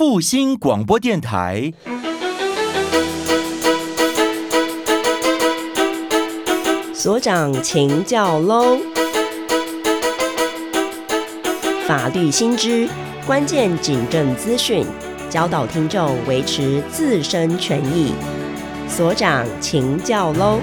复兴广播电台。所长，请教喽！法律新知，关键警政资讯，教导听众维持自身权益。所长，请教喽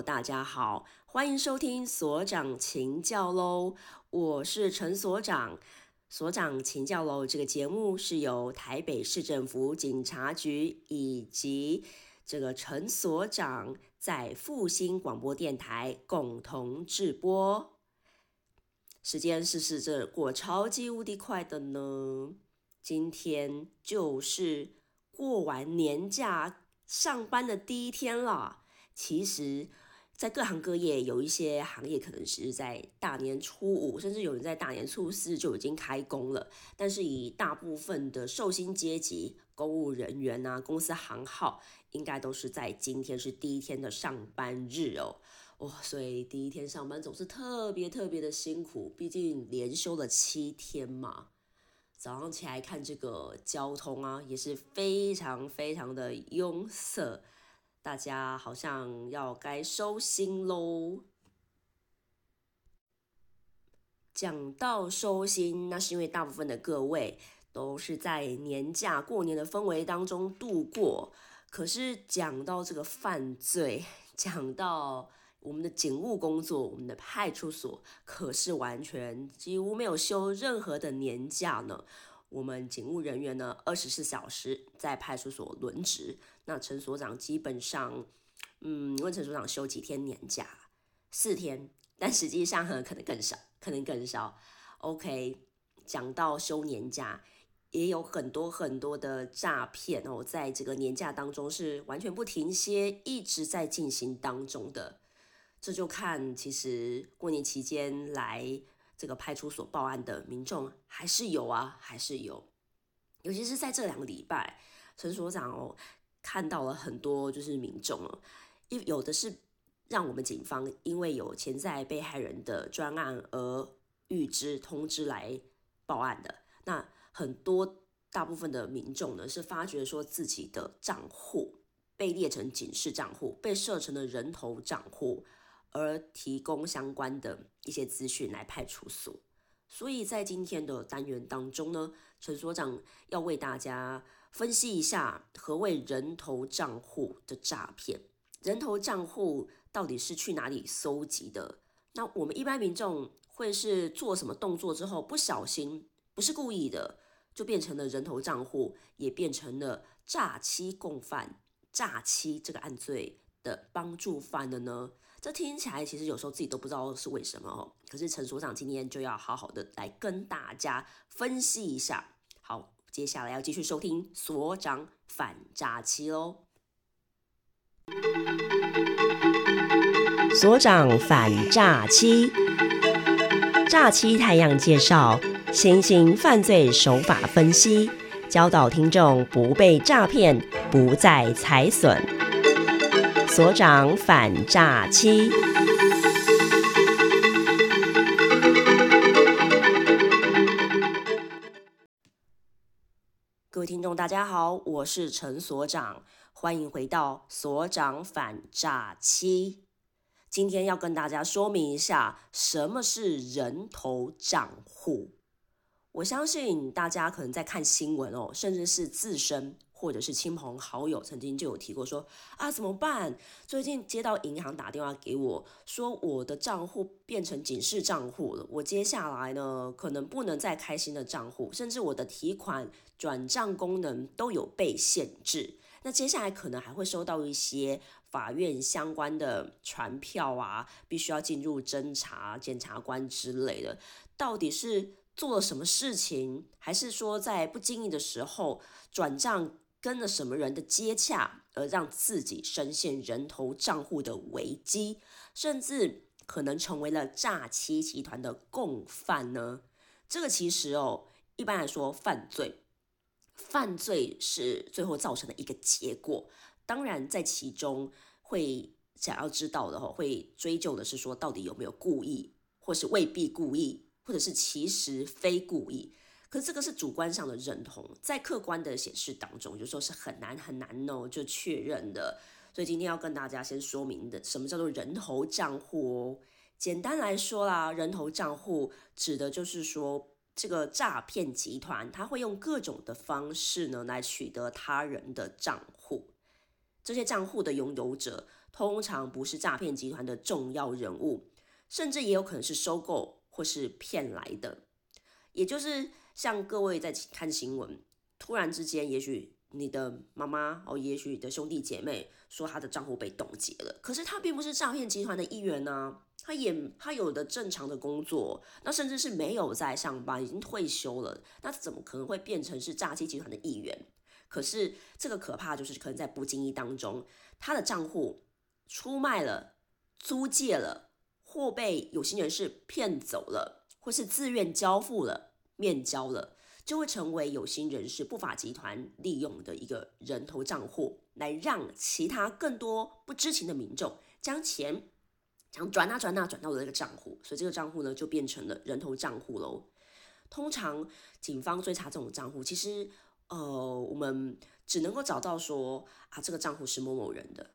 大家好，欢迎收听所长请教喽！我是陈所长。所长请教喽，这个节目是由台北市政府警察局以及这个陈所长在复兴广播电台共同制播。时间是是这过超级无敌快的呢，今天就是过完年假上班的第一天了。其实，在各行各业，有一些行业可能是在大年初五，甚至有人在大年初四就已经开工了。但是，以大部分的寿星阶级、公务人员啊、公司行号，应该都是在今天是第一天的上班日哦。哇，所以第一天上班总是特别特别的辛苦，毕竟连休了七天嘛。早上起来看这个交通啊，也是非常非常的拥塞。大家好像要该收心喽。讲到收心，那是因为大部分的各位都是在年假过年的氛围当中度过。可是讲到这个犯罪，讲到我们的警务工作，我们的派出所可是完全几乎没有休任何的年假呢。我们警务人员呢，二十四小时在派出所轮值。那陈所长基本上，嗯，问陈所长休几天年假？四天，但实际上，可能更少，可能更少。OK，讲到休年假，也有很多很多的诈骗哦，在这个年假当中是完全不停歇，一直在进行当中的。这就看，其实过年期间来。这个派出所报案的民众还是有啊，还是有，尤其是在这两个礼拜，陈所长哦看到了很多就是民众哦，一有的是让我们警方因为有潜在被害人的专案而预知通知来报案的，那很多大部分的民众呢是发觉说自己的账户被列成警示账户，被设成了人头账户。而提供相关的一些资讯来派出所，所以在今天的单元当中呢，陈所长要为大家分析一下何谓人头账户的诈骗，人头账户到底是去哪里搜集的？那我们一般民众会是做什么动作之后不小心，不是故意的，就变成了人头账户，也变成了诈欺共犯、诈欺这个案罪的帮助犯了呢？这听起来其实有时候自己都不知道是为什么哦。可是陈所长今天就要好好的来跟大家分析一下。好，接下来要继续收听所长反诈欺喽。所长反诈欺，诈欺太阳介绍新型犯罪手法分析，教导听众不被诈骗，不再财损。所长反诈欺，各位听众，大家好，我是陈所长，欢迎回到所长反诈欺。今天要跟大家说明一下，什么是人头账户。我相信大家可能在看新闻哦，甚至是自身。或者是亲朋好友曾经就有提过说啊怎么办？最近接到银行打电话给我说我的账户变成警示账户了，我接下来呢可能不能再开新的账户，甚至我的提款转账功能都有被限制。那接下来可能还会收到一些法院相关的传票啊，必须要进入侦查检察官之类的，到底是做了什么事情，还是说在不经意的时候转账？跟了什么人的接洽，而让自己深陷人头账户的危机，甚至可能成为了诈欺集团的共犯呢？这个其实哦，一般来说，犯罪犯罪是最后造成的一个结果。当然，在其中会想要知道的话，会追究的是说，到底有没有故意，或是未必故意，或者是其实非故意。可是这个是主观上的认同，在客观的显示当中，就说是很难很难哦，就确认的。所以今天要跟大家先说明的，什么叫做人头账户哦？简单来说啦，人头账户指的就是说，这个诈骗集团他会用各种的方式呢，来取得他人的账户。这些账户的拥有者通常不是诈骗集团的重要人物，甚至也有可能是收购或是骗来的，也就是。像各位在看新闻，突然之间，也许你的妈妈哦，也许你的兄弟姐妹说他的账户被冻结了，可是他并不是诈骗集团的一员呢，他也他有的正常的工作，那甚至是没有在上班，已经退休了，那怎么可能会变成是诈欺集团的一员？可是这个可怕就是可能在不经意当中，他的账户出卖了、租借了，或被有心人士骗走了，或是自愿交付了。面交了，就会成为有心人士不法集团利用的一个人头账户，来让其他更多不知情的民众将钱将转啊转啊转到了这个账户，所以这个账户呢就变成了人头账户喽。通常警方追查这种账户，其实呃我们只能够找到说啊这个账户是某某人的，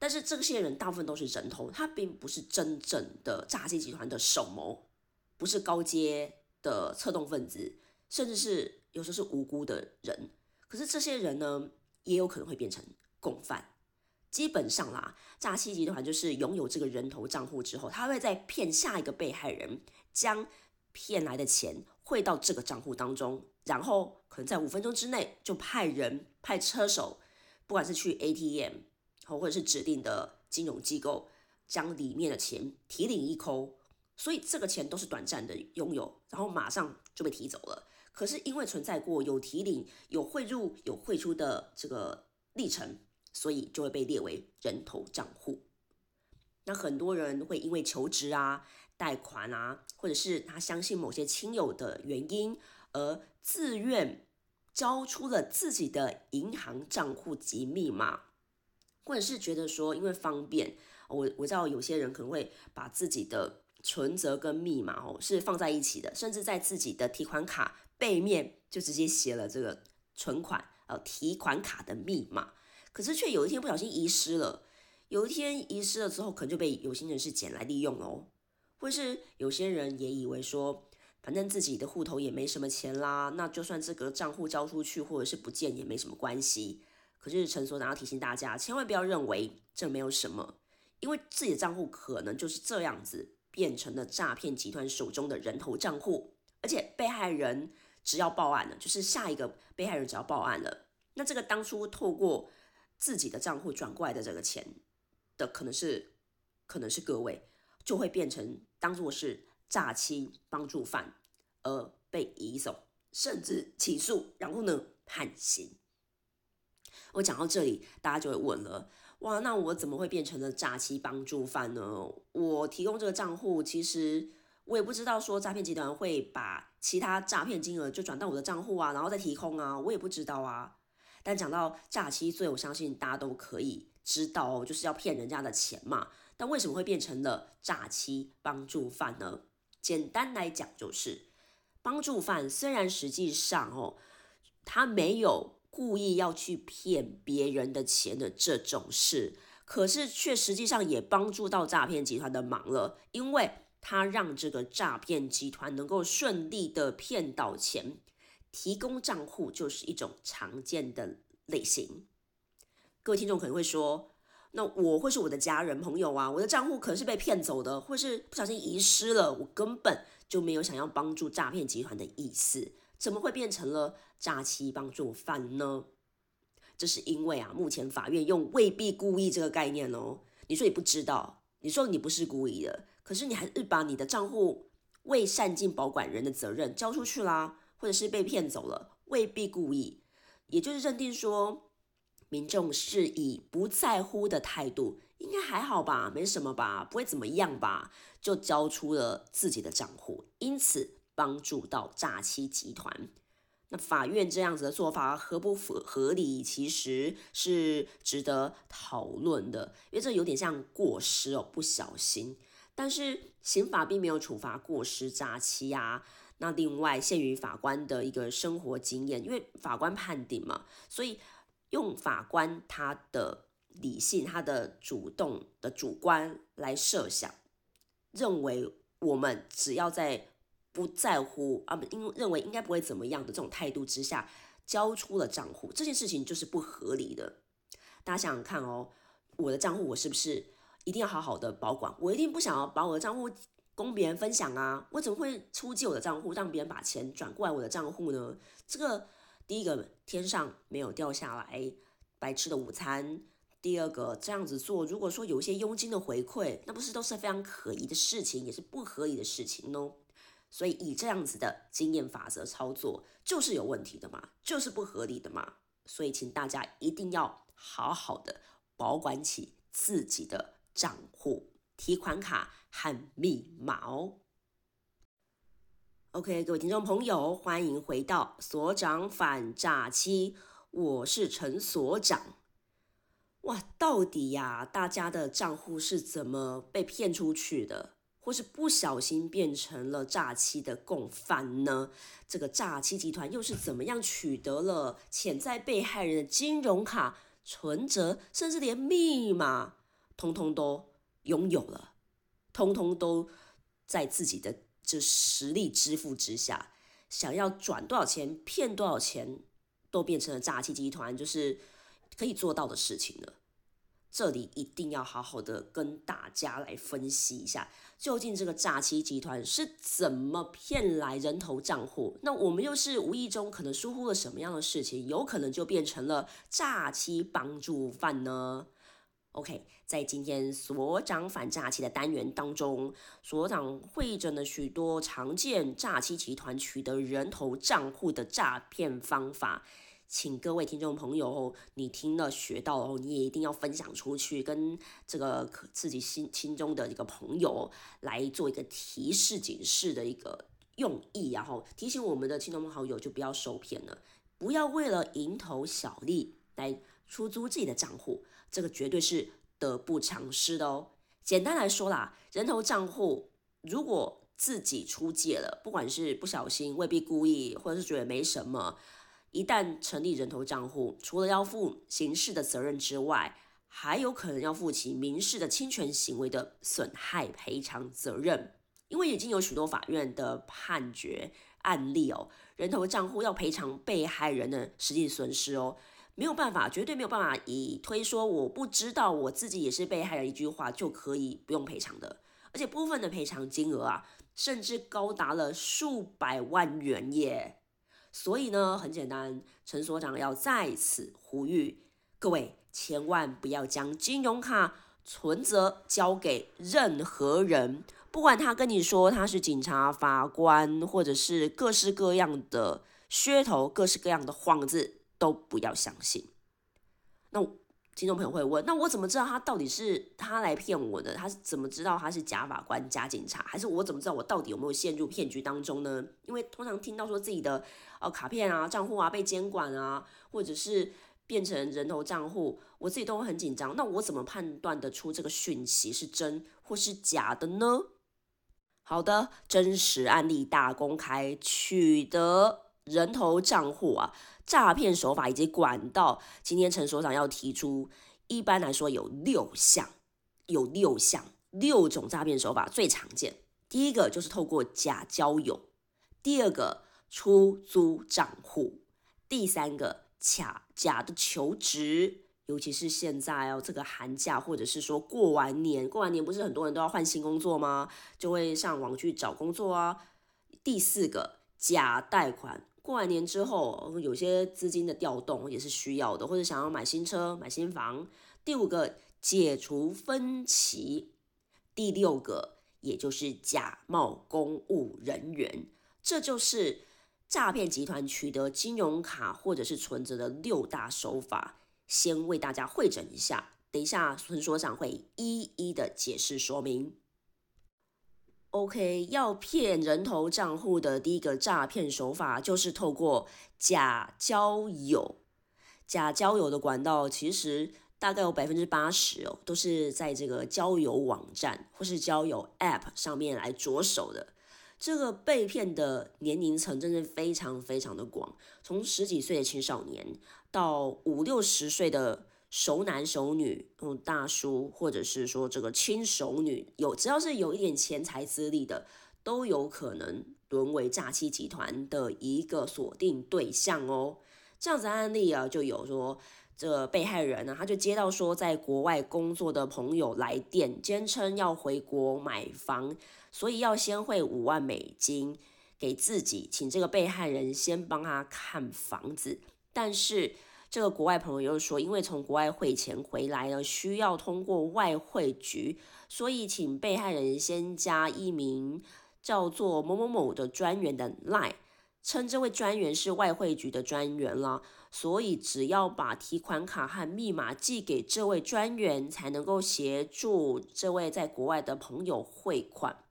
但是这些人大部分都是人头，他并不是真正的诈欺集团的首谋，不是高阶。的策动分子，甚至是有时候是无辜的人，可是这些人呢，也有可能会变成共犯。基本上啦，诈欺集团就是拥有这个人头账户之后，他会在骗下一个被害人，将骗来的钱汇到这个账户当中，然后可能在五分钟之内就派人派车手，不管是去 ATM 或者是指定的金融机构，将里面的钱提领一扣。所以这个钱都是短暂的拥有，然后马上就被提走了。可是因为存在过有提领、有汇入、有汇出的这个历程，所以就会被列为人头账户。那很多人会因为求职啊、贷款啊，或者是他相信某些亲友的原因，而自愿交出了自己的银行账户及密码，或者是觉得说因为方便，我我知道有些人可能会把自己的。存折跟密码哦是放在一起的，甚至在自己的提款卡背面就直接写了这个存款呃提款卡的密码，可是却有一天不小心遗失了。有一天遗失了之后，可能就被有心人士捡来利用哦，或是有些人也以为说，反正自己的户头也没什么钱啦，那就算这个账户交出去或者是不见也没什么关系。可是陈所长要提醒大家，千万不要认为这没有什么，因为自己的账户可能就是这样子。变成了诈骗集团手中的人头账户，而且被害人只要报案了，就是下一个被害人只要报案了，那这个当初透过自己的账户转过来的这个钱的，可能是可能是各位就会变成当做是诈欺帮助犯而被移走，甚至起诉，然后呢判刑。我讲到这里，大家就会问了。哇，那我怎么会变成了诈欺帮助犯呢？我提供这个账户，其实我也不知道说诈骗集团会把其他诈骗金额就转到我的账户啊，然后再提空啊，我也不知道啊。但讲到诈欺罪，我相信大家都可以知道哦，就是要骗人家的钱嘛。但为什么会变成了诈欺帮助犯呢？简单来讲，就是帮助犯虽然实际上哦，他没有。故意要去骗别人的钱的这种事，可是却实际上也帮助到诈骗集团的忙了，因为他让这个诈骗集团能够顺利的骗到钱，提供账户就是一种常见的类型。各位听众可能会说，那我会是我的家人朋友啊，我的账户可能是被骗走的，或是不小心遗失了，我根本就没有想要帮助诈骗集团的意思。怎么会变成了诈欺帮助犯呢？这是因为啊，目前法院用未必故意这个概念哦。你说你不知道，你说你不是故意的，可是你还是把你的账户未善尽保管人的责任交出去啦，或者是被骗走了，未必故意，也就是认定说民众是以不在乎的态度，应该还好吧，没什么吧，不会怎么样吧，就交出了自己的账户，因此。帮助到诈欺集团，那法院这样子的做法合不合合理，其实是值得讨论的，因为这有点像过失哦，不小心。但是刑法并没有处罚过失诈欺啊。那另外，限于法官的一个生活经验，因为法官判定嘛，所以用法官他的理性、他的主动的主观来设想，认为我们只要在。不在乎啊，不，因认为应该不会怎么样的这种态度之下，交出了账户，这件事情就是不合理的。大家想想看哦，我的账户我是不是一定要好好的保管？我一定不想要把我的账户供别人分享啊！我怎么会出借我的账户，让别人把钱转过来我的账户呢？这个第一个天上没有掉下来白吃的午餐。第二个这样子做，如果说有一些佣金的回馈，那不是都是非常可疑的事情，也是不合理的事情哦。所以以这样子的经验法则操作，就是有问题的嘛，就是不合理的嘛。所以请大家一定要好好的保管起自己的账户、提款卡和密码哦。OK，各位听众朋友，欢迎回到所长反诈欺，我是陈所长。哇，到底呀，大家的账户是怎么被骗出去的？或是不小心变成了诈欺的共犯呢？这个诈欺集团又是怎么样取得了潜在被害人的金融卡、存折，甚至连密码，通通都拥有了，通通都在自己的这实力支付之下，想要转多少钱、骗多少钱，都变成了诈欺集团就是可以做到的事情了。这里一定要好好的跟大家来分析一下，究竟这个诈欺集团是怎么骗来人头账户？那我们又是无意中可能疏忽了什么样的事情，有可能就变成了诈欺帮助犯呢？OK，在今天所长反诈欺的单元当中，所长会诊了许多常见诈欺集团取得人头账户的诈骗方法。请各位听众朋友，你听了学到哦，你也一定要分享出去，跟这个自己心心中的一个朋友来做一个提示警示的一个用意，然后提醒我们的亲朋好友就不要受骗了，不要为了蝇头小利来出租自己的账户，这个绝对是得不偿失的哦。简单来说啦，人头账户如果自己出借了，不管是不小心、未必故意，或者是觉得没什么。一旦成立人头账户，除了要负刑事的责任之外，还有可能要负起民事的侵权行为的损害赔偿责任。因为已经有许多法院的判决案例哦，人头账户要赔偿被害人的实际损失哦，没有办法，绝对没有办法以推说我不知道我自己也是被害人一句话就可以不用赔偿的，而且部分的赔偿金额啊，甚至高达了数百万元耶。所以呢，很简单，陈所长要在此呼吁各位，千万不要将金融卡存折交给任何人，不管他跟你说他是警察、法官，或者是各式各样的噱头、各式各样的幌子，都不要相信。那。听众朋友会问：那我怎么知道他到底是他来骗我的？他是怎么知道他是假法官、假警察？还是我怎么知道我到底有没有陷入骗局当中呢？因为通常听到说自己的哦卡片啊、账户啊被监管啊，或者是变成人头账户，我自己都会很紧张。那我怎么判断得出这个讯息是真或是假的呢？好的，真实案例大公开，取得人头账户啊。诈骗手法以及管道，今天陈所长要提出，一般来说有六项，有六项，六种诈骗手法最常见。第一个就是透过假交友，第二个出租账户，第三个假假的求职，尤其是现在哦，这个寒假或者是说过完年，过完年不是很多人都要换新工作吗？就会上网去找工作啊。第四个假贷款。过完年之后，有些资金的调动也是需要的，或者想要买新车、买新房。第五个，解除分歧；第六个，也就是假冒公务人员。这就是诈骗集团取得金融卡或者是存折的六大手法。先为大家会诊一下，等一下孙所长会一一的解释说明。OK，要骗人头账户的第一个诈骗手法就是透过假交友。假交友的管道其实大概有百分之八十哦，都是在这个交友网站或是交友 App 上面来着手的。这个被骗的年龄层真的非常非常的广，从十几岁的青少年到五六十岁的。熟男熟女，嗯，大叔，或者是说这个亲熟女，有只要是有一点钱财资历的，都有可能沦为诈欺集团的一个锁定对象哦。这样子案例啊，就有说这被害人呢，他就接到说在国外工作的朋友来电，坚称要回国买房，所以要先汇五万美金给自己，请这个被害人先帮他看房子，但是。这个国外朋友又说，因为从国外汇钱回来呢，需要通过外汇局，所以请被害人先加一名叫做某某某的专员的 line，称这位专员是外汇局的专员了，所以只要把提款卡和密码寄给这位专员，才能够协助这位在国外的朋友汇款，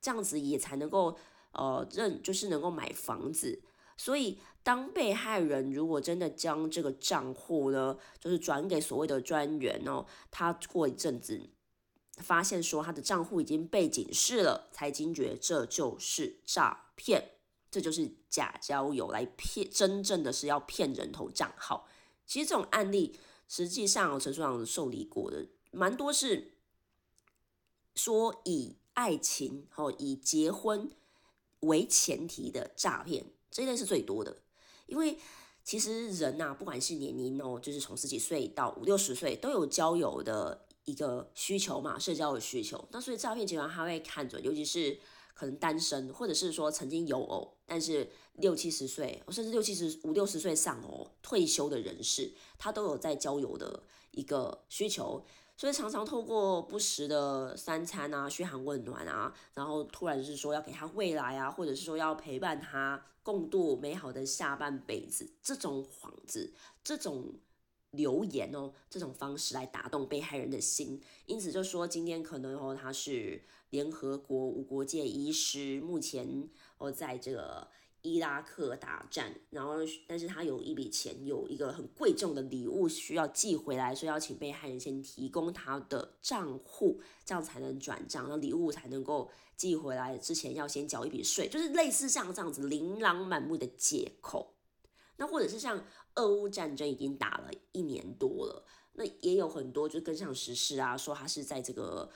这样子也才能够呃认，就是能够买房子。所以，当被害人如果真的将这个账户呢，就是转给所谓的专员哦，他过一阵子发现说他的账户已经被警示了，才惊觉这就是诈骗，这就是假交友来骗，真正的是要骗人头账号。其实这种案例，实际上陈书长受理过的蛮多，是说以爱情哦，以结婚为前提的诈骗。这一类是最多的，因为其实人呐，不管是年龄哦，就是从十几岁到五六十岁，都有交友的一个需求嘛，社交的需求。那所以诈骗集团他会看准，尤其是可能单身，或者是说曾经有偶，但是六七十岁，甚至六七十五六十岁上哦退休的人士，他都有在交友的一个需求。所以常常透过不时的三餐啊，嘘寒问暖啊，然后突然是说要给他未来啊，或者是说要陪伴他共度美好的下半辈子，这种幌子，这种留言哦，这种方式来打动被害人的心。因此就说今天可能哦，他是联合国无国界医师，目前哦在这个。伊拉克打战，然后但是他有一笔钱，有一个很贵重的礼物需要寄回来，所以要请被害人先提供他的账户，这样才能转账，那礼物才能够寄回来。之前要先缴一笔税，就是类似像这样子琳琅满目的借口。那或者是像俄乌战争已经打了一年多了，那也有很多就跟上时事啊，说他是在这个。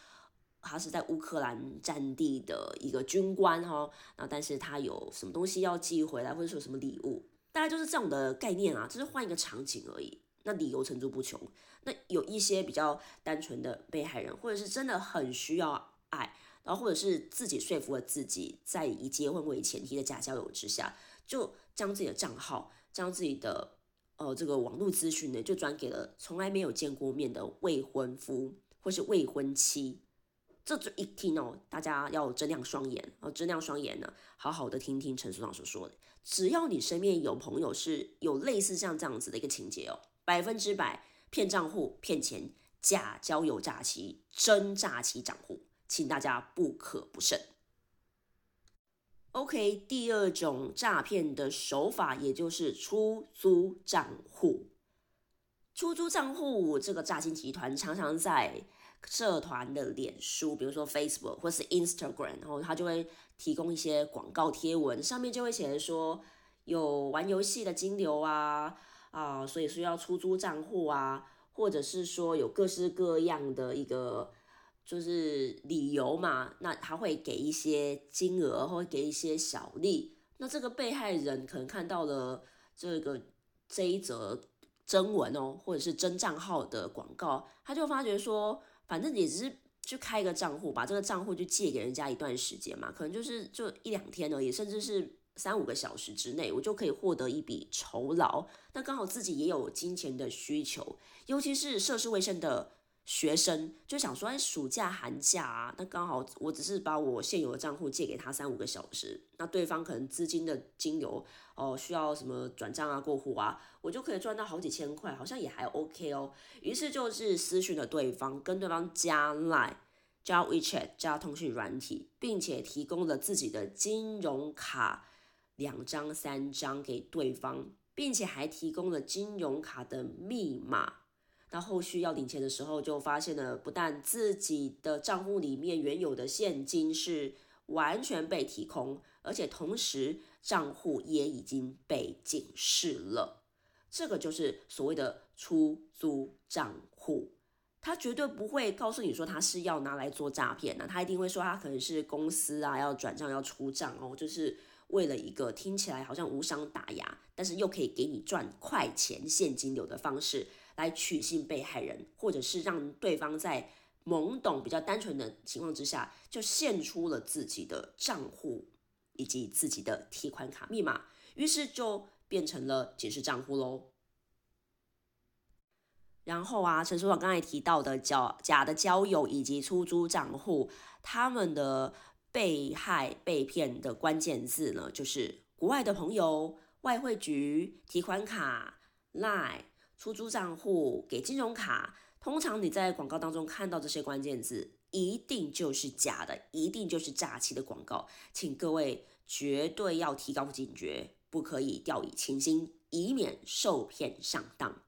他是在乌克兰战地的一个军官哈，然后但是他有什么东西要寄回来，或者说什么礼物，大概就是这种的概念啊，就是换一个场景而已。那理由层出不穷。那有一些比较单纯的被害人，或者是真的很需要爱，然后或者是自己说服了自己，在以结婚为前提的假交友之下，就将自己的账号，将自己的呃这个网络资讯呢，就转给了从来没有见过面的未婚夫或是未婚妻。这就一听哦，大家要睁亮双眼哦，睁亮双眼呢，好好的听听陈所长所说的。只要你身边有朋友是有类似像这样子的一个情节哦，百分之百骗账户、骗钱、假交友诈欺、真诈欺账户，请大家不可不慎。OK，第二种诈骗的手法，也就是出租账户。出租账户这个诈骗集团常常在。社团的脸书，比如说 Facebook 或是 Instagram，然后他就会提供一些广告贴文，上面就会写着说有玩游戏的金流啊啊，所以需要出租账户啊，或者是说有各式各样的一个就是理由嘛，那他会给一些金额或给一些小利，那这个被害人可能看到了这个这一则真文哦，或者是真账号的广告，他就发觉说。反正也只是去开一个账户，把这个账户就借给人家一段时间嘛，可能就是就一两天而已，甚至是三五个小时之内，我就可以获得一笔酬劳。那刚好自己也有金钱的需求，尤其是涉世未深的。学生就想说，哎，暑假寒假啊，那刚好我只是把我现有的账户借给他三五个小时，那对方可能资金的金流哦需要什么转账啊、过户啊，我就可以赚到好几千块，好像也还 OK 哦。于是就是私讯了对方，跟对方加 Line，加 WeChat 加通讯软体，并且提供了自己的金融卡两张、三张给对方，并且还提供了金融卡的密码。那后续要领钱的时候，就发现了不但自己的账户里面原有的现金是完全被提空，而且同时账户也已经被警示了。这个就是所谓的出租账户。他绝对不会告诉你说他是要拿来做诈骗的，他一定会说他可能是公司啊要转账要出账哦，就是为了一个听起来好像无伤大雅，但是又可以给你赚快钱现金流的方式来取信被害人，或者是让对方在懵懂比较单纯的情况之下就献出了自己的账户以及自己的提款卡密码，于是就变成了警示账户喽。然后啊，陈所长刚才提到的假假的交友以及出租账户，他们的被害被骗的关键字呢，就是国外的朋友、外汇局、提款卡、Line、出租账户、给金融卡。通常你在广告当中看到这些关键字，一定就是假的，一定就是诈欺的广告。请各位绝对要提高警觉，不可以掉以轻心，以免受骗上当。